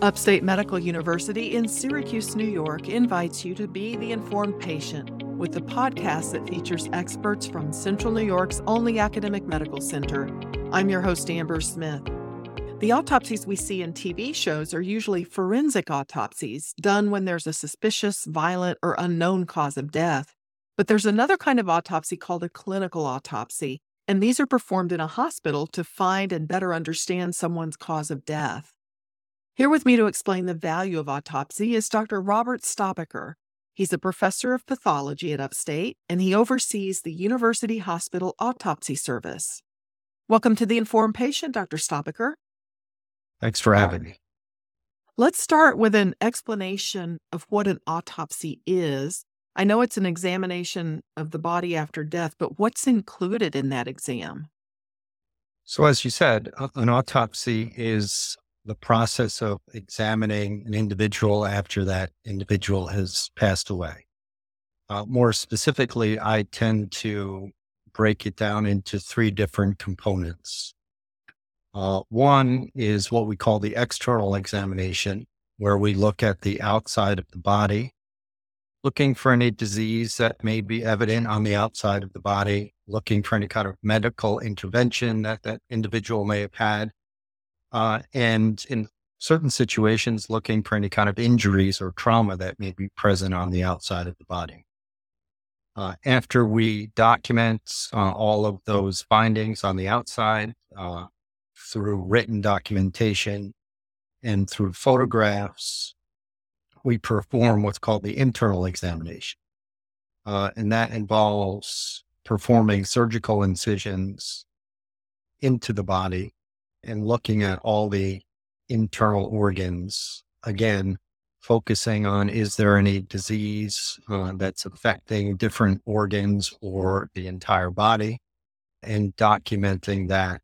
Upstate Medical University in Syracuse, New York invites you to be the informed patient with the podcast that features experts from Central New York's only academic medical center. I'm your host, Amber Smith. The autopsies we see in TV shows are usually forensic autopsies done when there's a suspicious, violent, or unknown cause of death. But there's another kind of autopsy called a clinical autopsy, and these are performed in a hospital to find and better understand someone's cause of death. Here with me to explain the value of autopsy is Dr. Robert Stoppacher. He's a professor of pathology at Upstate, and he oversees the University Hospital Autopsy Service. Welcome to the Informed Patient, Dr. Stoppacher. Thanks for having me. Let's start with an explanation of what an autopsy is. I know it's an examination of the body after death, but what's included in that exam? So, as you said, an autopsy is the process of examining an individual after that individual has passed away. Uh, more specifically, I tend to break it down into three different components. Uh, one is what we call the external examination, where we look at the outside of the body, looking for any disease that may be evident on the outside of the body, looking for any kind of medical intervention that that individual may have had, uh, and in certain situations, looking for any kind of injuries or trauma that may be present on the outside of the body. Uh, after we document uh, all of those findings on the outside uh, through written documentation and through photographs, we perform what's called the internal examination. Uh, and that involves performing surgical incisions into the body and looking at all the internal organs, again, focusing on is there any disease uh, that's affecting different organs or the entire body, and documenting that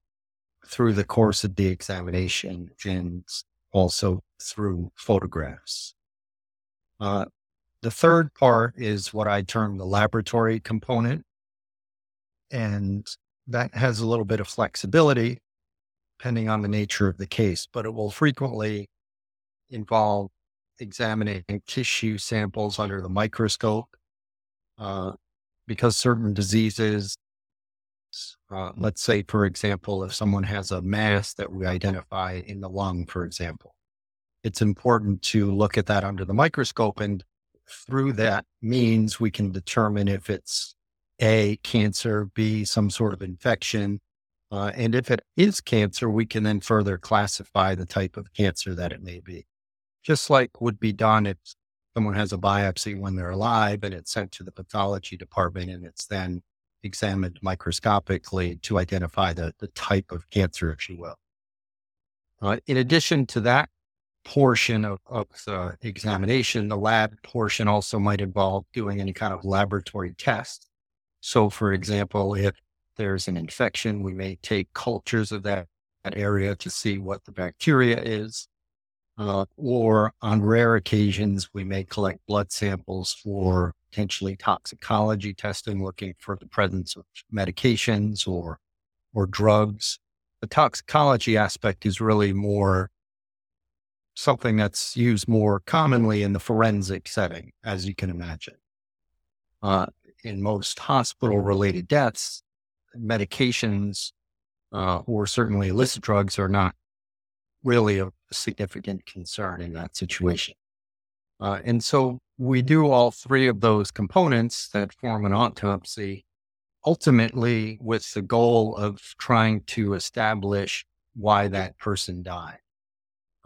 through the course of the examination and also through photographs. Uh, the third part is what I term the laboratory component. And that has a little bit of flexibility depending on the nature of the case, but it will frequently involve examining tissue samples under the microscope uh, because certain diseases, uh, let's say, for example, if someone has a mass that we identify in the lung, for example, it's important to look at that under the microscope. And through that means we can determine if it's A, cancer, B, some sort of infection, uh, and if it is cancer, we can then further classify the type of cancer that it may be. Just like would be done if someone has a biopsy when they're alive and it's sent to the pathology department and it's then examined microscopically to identify the, the type of cancer, if you will. Uh, in addition to that portion of, of the examination, the lab portion also might involve doing any kind of laboratory test. So, for example, if there's an infection, we may take cultures of that, that area to see what the bacteria is. Uh, or on rare occasions, we may collect blood samples for potentially toxicology testing, looking for the presence of medications or, or drugs. The toxicology aspect is really more something that's used more commonly in the forensic setting, as you can imagine. Uh, in most hospital related deaths, medications uh, or certainly illicit drugs are not really a significant concern in that situation. Uh, and so we do all three of those components that form an autopsy, ultimately with the goal of trying to establish why that person died,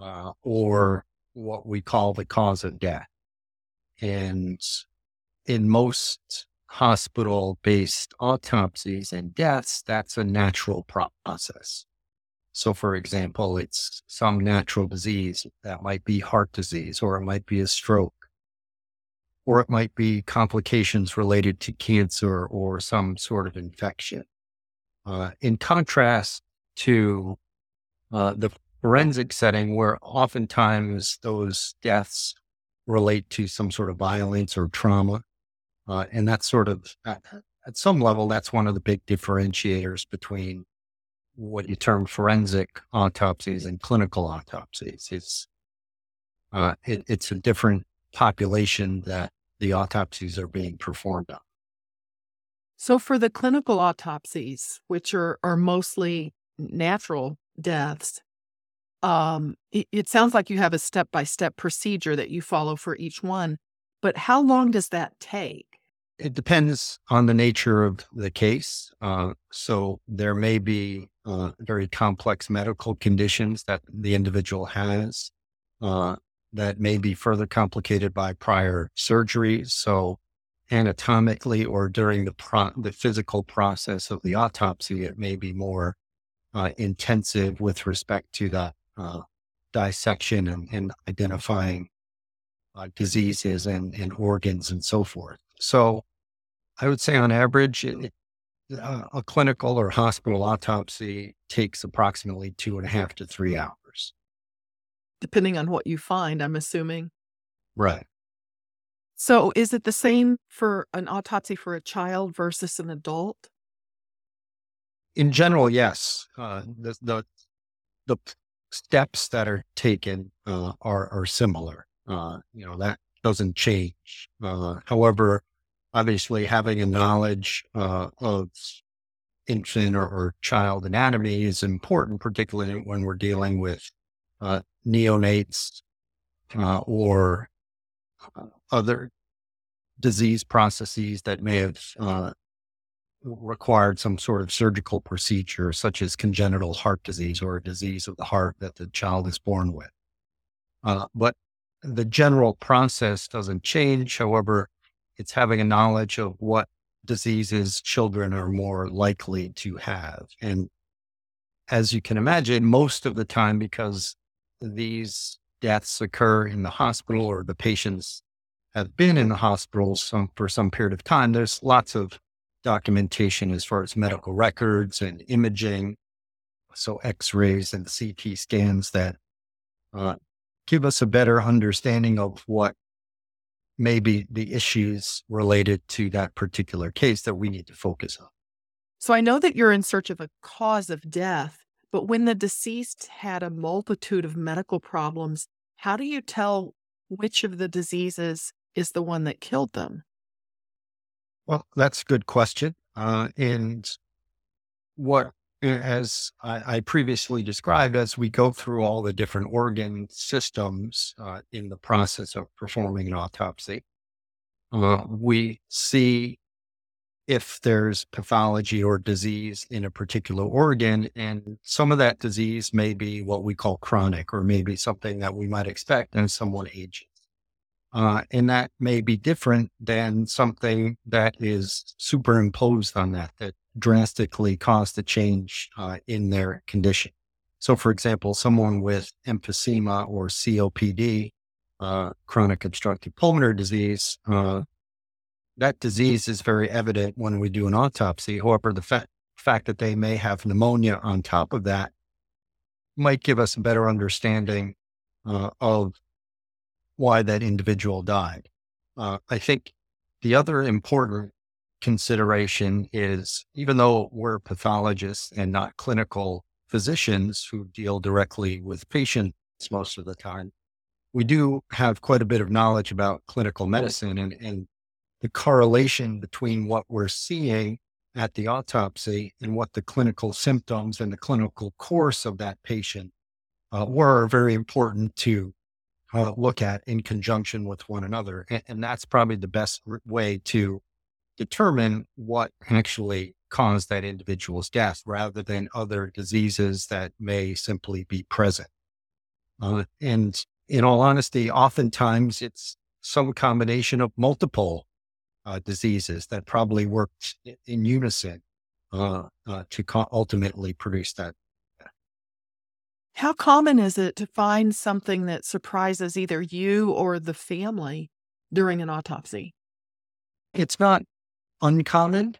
uh, or what we call the cause of death. And in most hospital based autopsies and deaths, that's a natural process. So, for example, it's some natural disease that might be heart disease, or it might be a stroke, or it might be complications related to cancer or some sort of infection. Uh, in contrast to uh, the forensic setting, where oftentimes those deaths relate to some sort of violence or trauma, uh, and that's sort of, at, at some level, that's one of the big differentiators between what you term forensic autopsies and clinical autopsies is uh, it, it's a different population that the autopsies are being performed on. So, for the clinical autopsies, which are, are mostly natural deaths, um, it, it sounds like you have a step by step procedure that you follow for each one. But how long does that take? It depends on the nature of the case. Uh, so there may be uh, very complex medical conditions that the individual has uh, that may be further complicated by prior surgery. So anatomically or during the pro- the physical process of the autopsy, it may be more uh, intensive with respect to the uh, dissection and, and identifying uh, diseases and, and organs and so forth. So I would say on average, it, uh, a clinical or hospital autopsy takes approximately two and a half to three hours. Depending on what you find, I'm assuming. Right. So is it the same for an autopsy for a child versus an adult? In general, yes. Uh, the, the, the steps that are taken uh, are are similar. Uh, you know that doesn't change. Uh, however, obviously, having a knowledge uh, of infant or, or, child anatomy is important, particularly when we're dealing with uh, neonates uh, or other disease processes that may have required some sort of surgical procedure, such as congenital heart disease or a disease of the heart that the child is born with. Uh, but the general process doesn't change. However, it's having a knowledge of what diseases children are more likely to have. And as you can imagine, most of the time, because these deaths occur in the hospital or the patients have been in the hospital some, for some period of time, there's lots of documentation as far as medical records and imaging. So x rays and CT scans that uh, give us a better understanding of what may be the issues related to that particular case that we need to focus on. So I know that you're in search of a cause of death, but when the deceased had a multitude of medical problems, how do you tell which of the diseases is the one that killed them? Well, that's a good question. Uh, and what, as I, I, previously described, as we go through all the different organ systems uh, in the process of performing an autopsy, uh, we see if there's pathology or disease in a particular organ. And some of that disease may be what we call chronic, or maybe something that we might expect in someone aging. Uh, and that may be different than something that is superimposed on that, that drastically caused a change uh, in their condition. So, for example, someone with emphysema or COPD, uh, chronic obstructive pulmonary disease, uh, that disease is very evident when we do an autopsy. However, the fa- fact that they may have pneumonia on top of that might give us a better understanding uh, of why that individual died. Uh, I think the other important consideration is even though we're pathologists and not clinical physicians who deal directly with patients most of the time, we do have quite a bit of knowledge about clinical medicine and, and the correlation between what we're seeing at the autopsy and what the clinical symptoms and the clinical course of that patient uh, were very important to uh, look at in conjunction with one another. And, and that's probably the best r- way to determine what actually caused that individual's death rather than other diseases that may simply be present. Uh, and in all honesty, oftentimes it's some combination of multiple uh, diseases that probably worked in unison uh, uh, to co- ultimately produce that how common is it to find something that surprises either you or the family during an autopsy? It's not uncommon.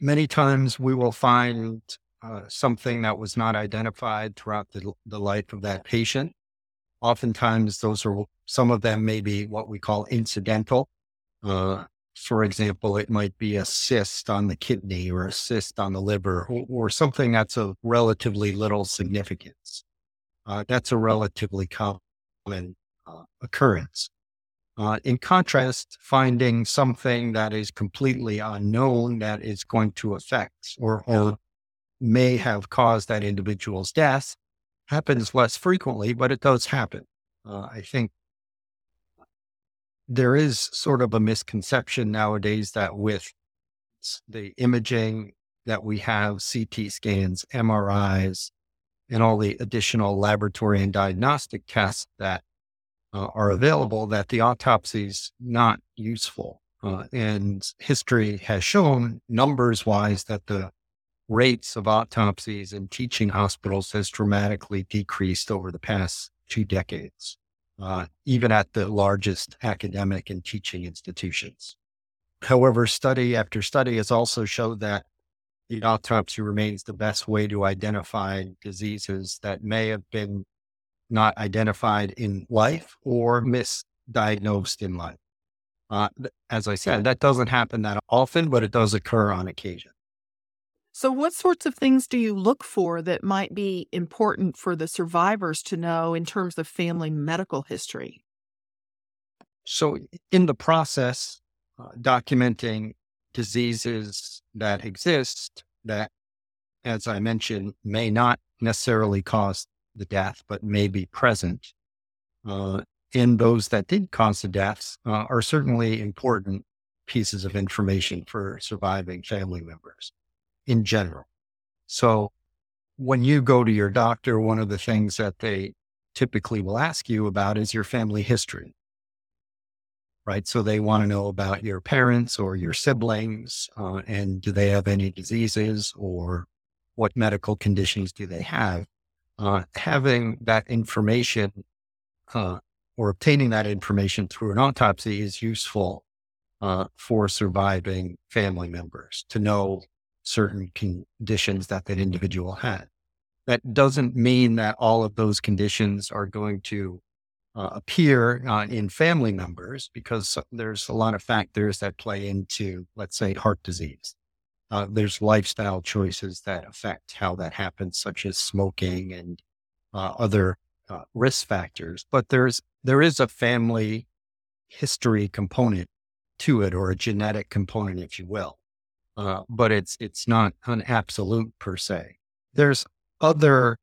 Many times we will find uh, something that was not identified throughout the, the life of that patient. Oftentimes, those are some of them may be what we call incidental. Uh, for example, it might be a cyst on the kidney or a cyst on the liver or, or something that's of relatively little significance. Uh, that's a relatively common common uh, occurrence. Uh, in contrast, finding something that is completely unknown that is going to affect or, or may have caused that individual's death happens less frequently, but it does happen. Uh, I think there is sort of a misconception nowadays that with the imaging that we have, CT scans, MRIs, and all the additional laboratory and diagnostic tests that uh, are available, that the autopsy is not useful. Uh, and history has shown, numbers wise, that the rates of autopsies in teaching hospitals has dramatically decreased over the past two decades, uh, even at the largest academic and teaching institutions. However, study after study has also showed that the autopsy remains the best way to identify diseases that may have been not identified in life or misdiagnosed in life. Uh, as I said, that doesn't happen that often, but it does occur on occasion. So, what sorts of things do you look for that might be important for the survivors to know in terms of family medical history? So, in the process, uh, documenting diseases that exist that, as I mentioned, may not necessarily cause the death, but may be present uh, in those that did cause the deaths uh, are certainly important pieces of information for surviving family members in general. So when you go to your doctor, one of the things that they typically will ask you about is your family history right? So they want to know about your parents or your siblings, uh, and do they have any diseases or what medical conditions do they have? Uh, having that information uh, or obtaining that information through an autopsy is useful uh, for surviving family members to know certain conditions that that individual had. That doesn't mean that all of those conditions are going to uh, appear uh, in family members because there's a lot of factors that play into, let's say, heart disease. Uh, there's lifestyle choices that affect how that happens, such as smoking and uh, other uh, risk factors. But there's there is a family history component to it, or a genetic component, if you will. Uh, but it's it's not an absolute per se. There's other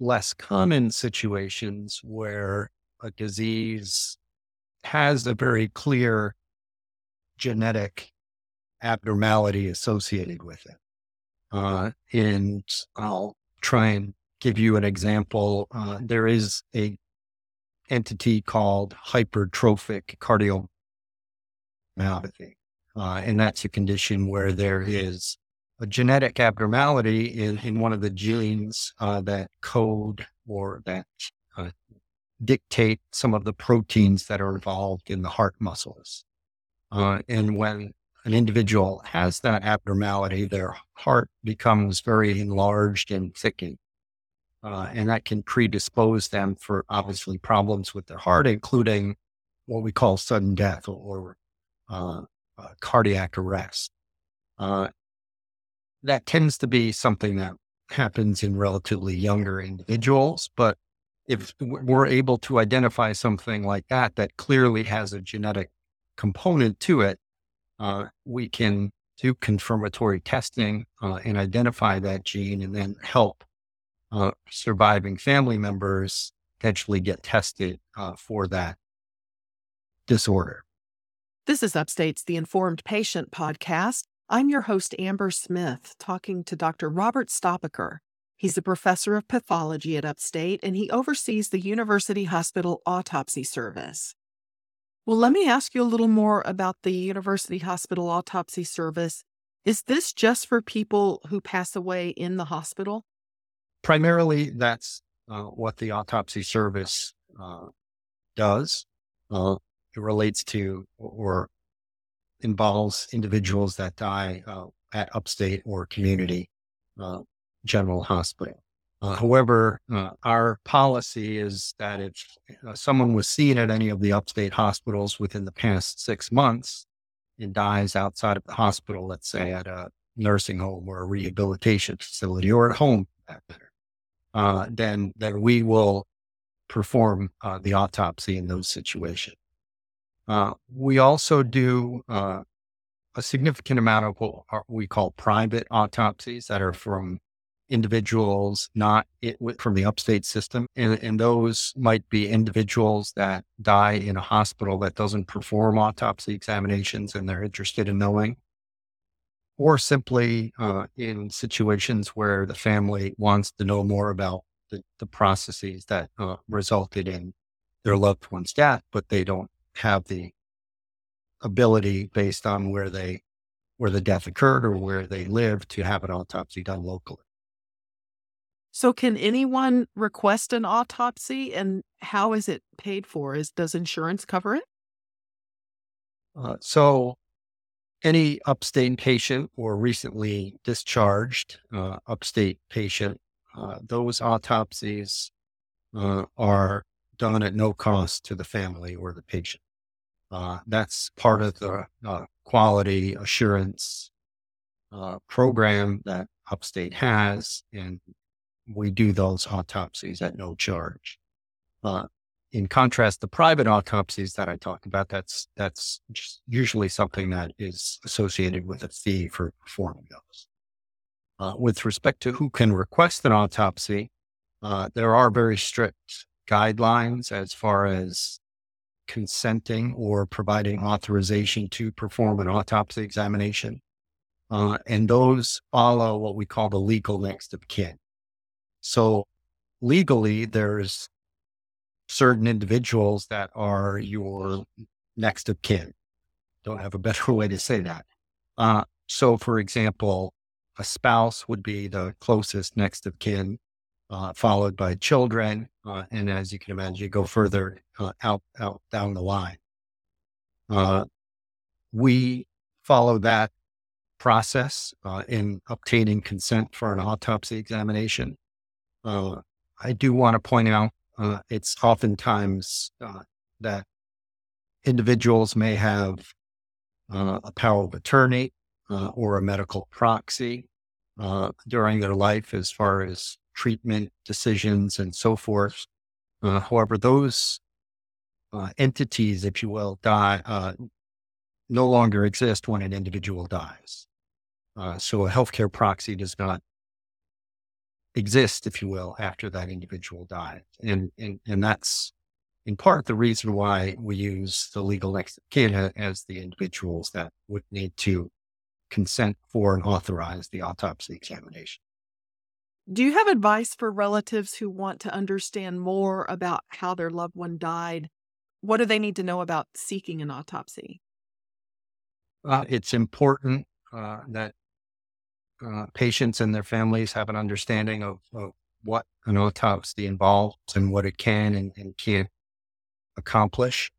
less common situations where a disease has a very clear genetic abnormality associated with it. Uh, and I'll try and give you an example. Uh, there is a entity called hypertrophic cardiomyopathy. Uh, and that's a condition where there is a genetic abnormality in, in one of the genes uh, that code or that uh, dictate some of the proteins that are involved in the heart muscles. Uh, and when an individual has that abnormality, their heart becomes very enlarged and thickened. Uh, and that can predispose them for obviously problems with their heart, including what we call sudden death or, uh, uh cardiac arrest. Uh, that tends to be something that happens in relatively younger individuals, but if we're able to identify something like that that clearly has a genetic component to it, uh, we can do confirmatory testing uh, and identify that gene and then help uh, surviving family members potentially get tested uh, for that disorder. This is Upstate's The Informed Patient podcast. I'm your host, Amber Smith, talking to Dr. Robert Stoppacher. He's a professor of pathology at Upstate and he oversees the University Hospital Autopsy Service. Well, let me ask you a little more about the University Hospital Autopsy Service. Is this just for people who pass away in the hospital? Primarily, that's uh, what the autopsy service uh, does. Uh, relates to or involves individuals that die uh, at upstate or community uh, general hospital. Uh, however, uh, our policy is that if uh, someone was seen at any of the upstate hospitals within the past six months and dies outside of the hospital, let's say at a nursing home or a rehabilitation facility or at home, uh, then then we will perform the autopsy in those situations. Uh, we also do uh, a significant amount of what we call private autopsies that are from individuals not it, from the upstate system. And, and, those might be individuals that die in a hospital that doesn't perform autopsy examinations and they're interested in knowing. Or simply uh, in situations where the family wants to know more about the, the processes that uh, resulted in their loved one's death, but they don't have the ability based on where they where the death occurred or where they live to have an autopsy done locally. So can anyone request an autopsy and how is it paid for? Is does insurance cover it? Uh, so any upstate patient or recently discharged uh, upstate patient, uh, those autopsies uh, are done at no cost to the family or the patient. Uh, that's part of the uh, quality assurance uh, program that Upstate has, and we do those autopsies at no charge. In contrast, the private autopsies that I talked about, that's that's usually something that is associated with a fee for performing those. Uh, with respect to who can request an autopsy, uh, there are very strict guidelines as far as consenting or providing authorization to perform an autopsy examination. Uh, and those follow what we call the legal next of kin. So legally, there's certain individuals that are your next of kin. Don't have a better way to say that. Uh, so, for example, a spouse would be the closest next of kin uh, followed by children. Uh, and as you can imagine, you go further uh, out, out down the line. Uh, we follow that process uh, in obtaining consent for an autopsy examination. Uh, I do want to point out it's oftentimes that individuals may have a power of attorney or a medical proxy during their life as far as treatment decisions and so forth. Uh, however, those uh, entities, if you will, die uh, no longer exist when an individual dies. Uh, so a healthcare proxy does not exist, if you will, after that individual dies, and and and that's in part the reason why we use the legal next of kin as the individuals that would need to consent for and authorize the autopsy examination. Do you have advice for relatives who want to understand more about how their loved one died? What do they need to know about seeking an autopsy? Uh, it's important uh, that uh, patients and their families have an understanding of, of, what an autopsy involves and what it can and, and can't accomplish.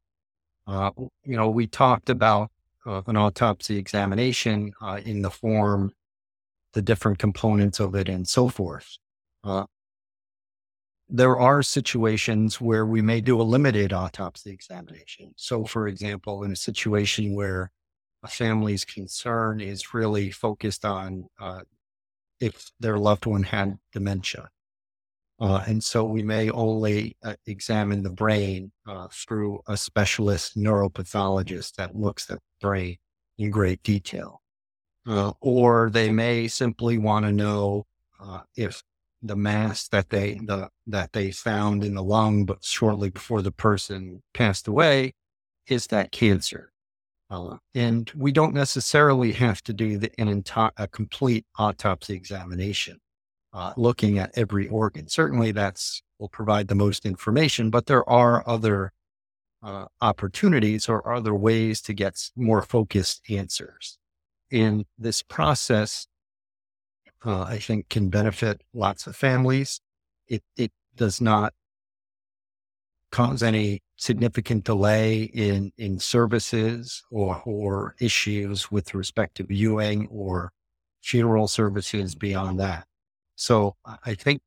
Uh, you know, we talked about uh, an autopsy examination uh, in the form the different components of it and so forth. There are situations where we may do a limited autopsy examination. So, for example, in a situation where a family's concern is really focused on uh, if their loved one had dementia. Uh, and so we may only uh, examine the brain uh, through a specialist neuropathologist that looks at the brain in great detail. Uh, or they may simply want to know uh, if the mass that they the, that they found in the lung, but shortly before the person passed away, is that cancer. Uh, and we don't necessarily have to do the, an entire a complete autopsy examination, uh, looking at every organ. Certainly, that's will provide the most information, but there are other uh, opportunities or other ways to get more focused answers in this process, uh, I think can benefit lots of families. It, it does not cause any significant delay in, in services or, or issues with respect to viewing or funeral services beyond that. So I think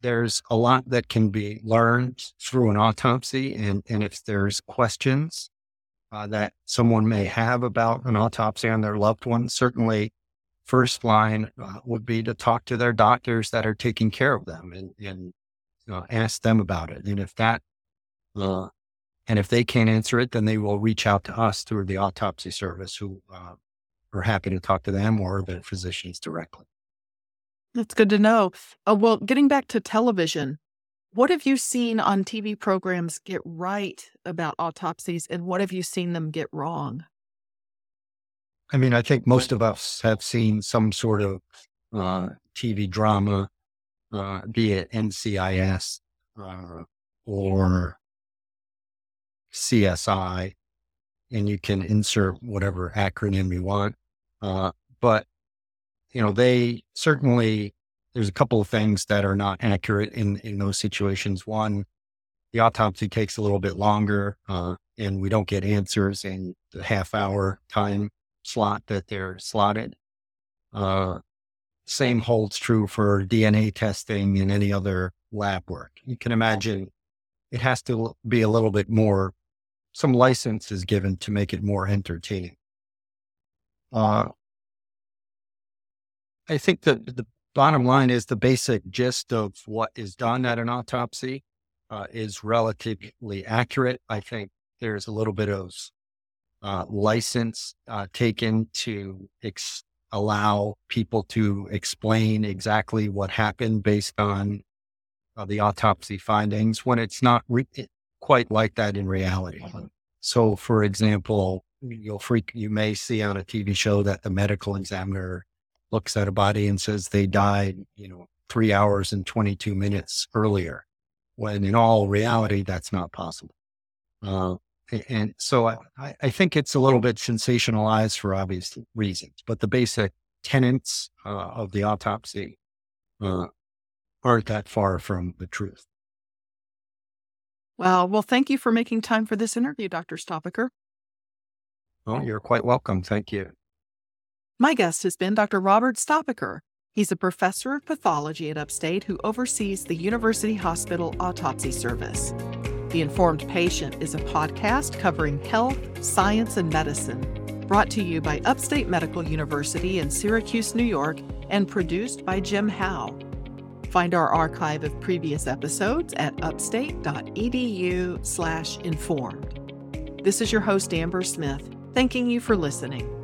there's a lot that can be learned through an autopsy. And, and if there's questions uh, that someone may have about an autopsy on their loved one, certainly first line uh, would be to talk to their doctors that are taking care of them and, and ask them about it. And if that Uh, and if they can't answer it, then they will reach out to us through the autopsy service, who uh, are happy to talk to them or the physicians directly. That's good to know. Uh, well, getting back to television, what have you seen on TV programs get right about autopsies, and what have you seen them get wrong? I mean, I think most of us have seen some sort of uh, TV drama, uh, be it NCIS uh, or CSI, and you can insert whatever acronym you want. Uh, but, you know, they certainly, there's a couple of things that are not accurate in, in those situations. One, the autopsy takes a little bit longer uh, and we don't get answers in the half hour time slot that they're slotted. Uh, same holds true for DNA testing and any other lab work. You can imagine it has to be a little bit more, some license is given to make it more entertaining. Uh, I think that the bottom line is the basic gist of what is done at an autopsy uh, is relatively accurate. I think there's a little bit of uh, license uh, taken to ex- allow people to explain exactly what happened based on uh, the autopsy findings when it's not re- quite like that in reality. So, for example, you'll freak, you may see on a TV show that the medical examiner looks at a body and says they died, you know, three hours and 22 minutes earlier, when in all reality, that's not possible. Uh, and so I, I, think it's a little bit sensationalized for obvious reasons, but the basic tenets uh, of the autopsy uh, aren't that far from the truth. Well, Well, thank you for making time for this interview, Dr. Stoppacher. Well, you're quite welcome. Thank you. My guest has been Dr. Robert Stoppacher. He's a professor of pathology at Upstate who oversees the University Hospital Autopsy Service. The Informed Patient is a podcast covering health, science, and medicine, brought to you by Upstate Medical University in Syracuse, New York, and produced by Jim Howe. Find our archive of previous episodes at upstate.edu/informed. This is your host Amber Smith, thanking you for listening.